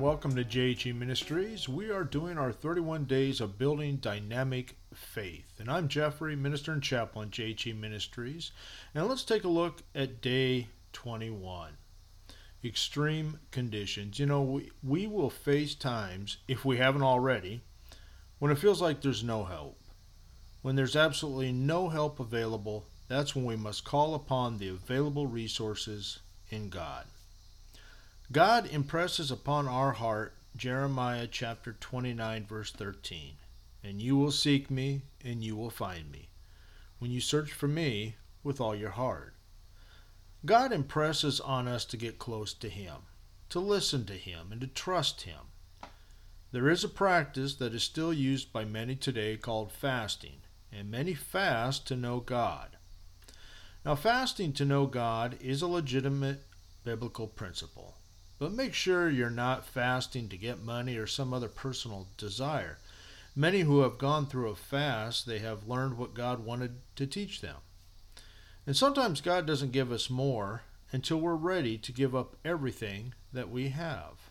welcome to JHE Ministries. We are doing our 31 days of building dynamic faith. And I'm Jeffrey, minister and chaplain JHE Ministries. And let's take a look at day 21. Extreme conditions. You know, we, we will face times, if we haven't already, when it feels like there's no help. When there's absolutely no help available, that's when we must call upon the available resources in God. God impresses upon our heart Jeremiah chapter 29, verse 13. And you will seek me, and you will find me, when you search for me with all your heart. God impresses on us to get close to Him, to listen to Him, and to trust Him. There is a practice that is still used by many today called fasting, and many fast to know God. Now, fasting to know God is a legitimate biblical principle. But make sure you're not fasting to get money or some other personal desire. Many who have gone through a fast, they have learned what God wanted to teach them. And sometimes God doesn't give us more until we're ready to give up everything that we have.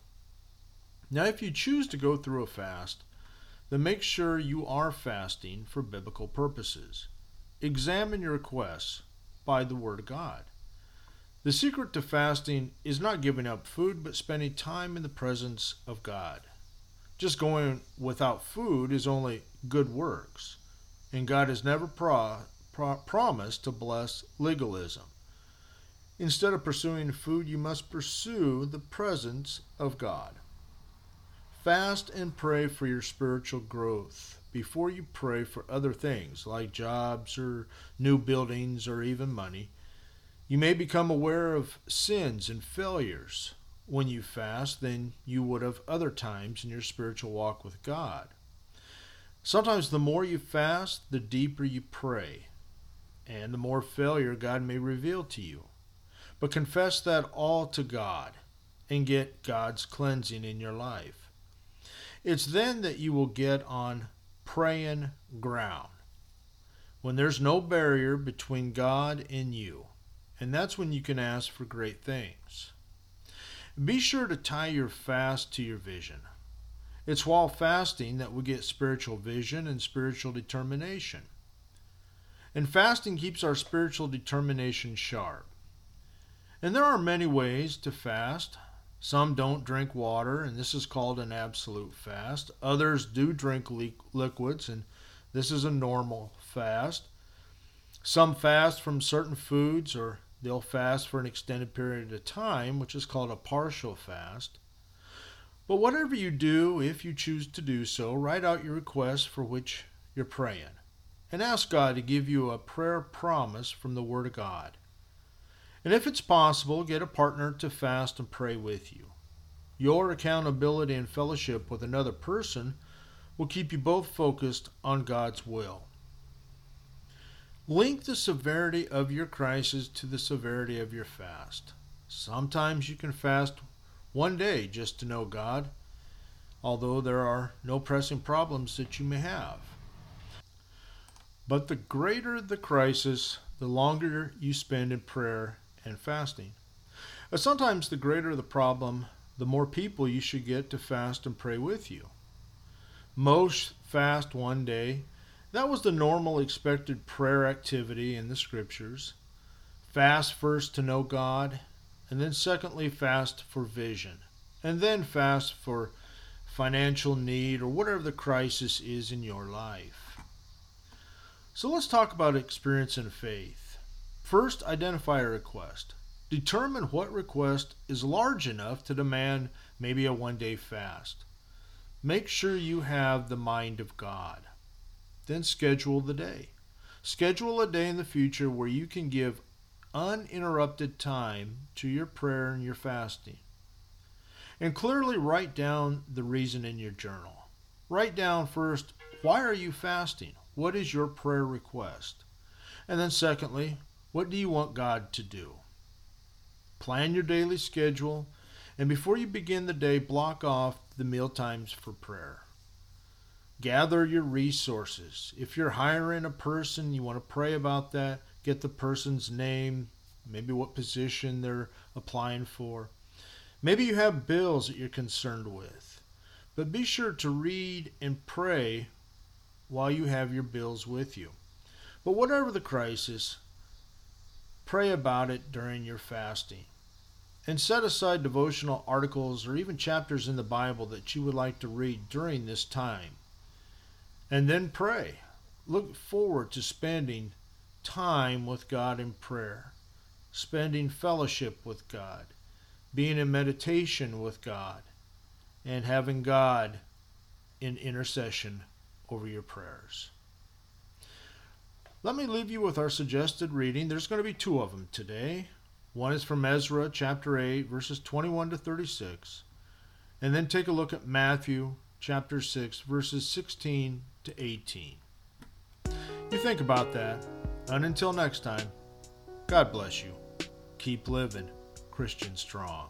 Now, if you choose to go through a fast, then make sure you are fasting for biblical purposes. Examine your requests by the Word of God. The secret to fasting is not giving up food, but spending time in the presence of God. Just going without food is only good works, and God has never pro- pro- promised to bless legalism. Instead of pursuing food, you must pursue the presence of God. Fast and pray for your spiritual growth before you pray for other things like jobs or new buildings or even money. You may become aware of sins and failures when you fast than you would have other times in your spiritual walk with God. Sometimes the more you fast, the deeper you pray, and the more failure God may reveal to you. But confess that all to God and get God's cleansing in your life. It's then that you will get on praying ground when there's no barrier between God and you and that's when you can ask for great things. Be sure to tie your fast to your vision. It's while fasting that we get spiritual vision and spiritual determination. And fasting keeps our spiritual determination sharp. And there are many ways to fast. Some don't drink water, and this is called an absolute fast. Others do drink liquids, and this is a normal fast. Some fast from certain foods or They'll fast for an extended period of time, which is called a partial fast. But whatever you do, if you choose to do so, write out your request for which you're praying and ask God to give you a prayer promise from the Word of God. And if it's possible, get a partner to fast and pray with you. Your accountability and fellowship with another person will keep you both focused on God's will. Link the severity of your crisis to the severity of your fast. Sometimes you can fast one day just to know God, although there are no pressing problems that you may have. But the greater the crisis, the longer you spend in prayer and fasting. Uh, sometimes the greater the problem, the more people you should get to fast and pray with you. Most fast one day, that was the normal expected prayer activity in the scriptures. Fast first to know God, and then secondly, fast for vision, and then fast for financial need or whatever the crisis is in your life. So let's talk about experience and faith. First, identify a request. Determine what request is large enough to demand maybe a one day fast. Make sure you have the mind of God. Then schedule the day. Schedule a day in the future where you can give uninterrupted time to your prayer and your fasting. And clearly write down the reason in your journal. Write down first, why are you fasting? What is your prayer request? And then, secondly, what do you want God to do? Plan your daily schedule, and before you begin the day, block off the meal times for prayer. Gather your resources. If you're hiring a person, you want to pray about that, get the person's name, maybe what position they're applying for. Maybe you have bills that you're concerned with, but be sure to read and pray while you have your bills with you. But whatever the crisis, pray about it during your fasting. And set aside devotional articles or even chapters in the Bible that you would like to read during this time. And then pray. Look forward to spending time with God in prayer, spending fellowship with God, being in meditation with God, and having God in intercession over your prayers. Let me leave you with our suggested reading. There's going to be two of them today. One is from Ezra chapter 8, verses 21 to 36. And then take a look at Matthew chapter 6, verses 16 to 18. You think about that. And until next time, God bless you. Keep living Christian strong.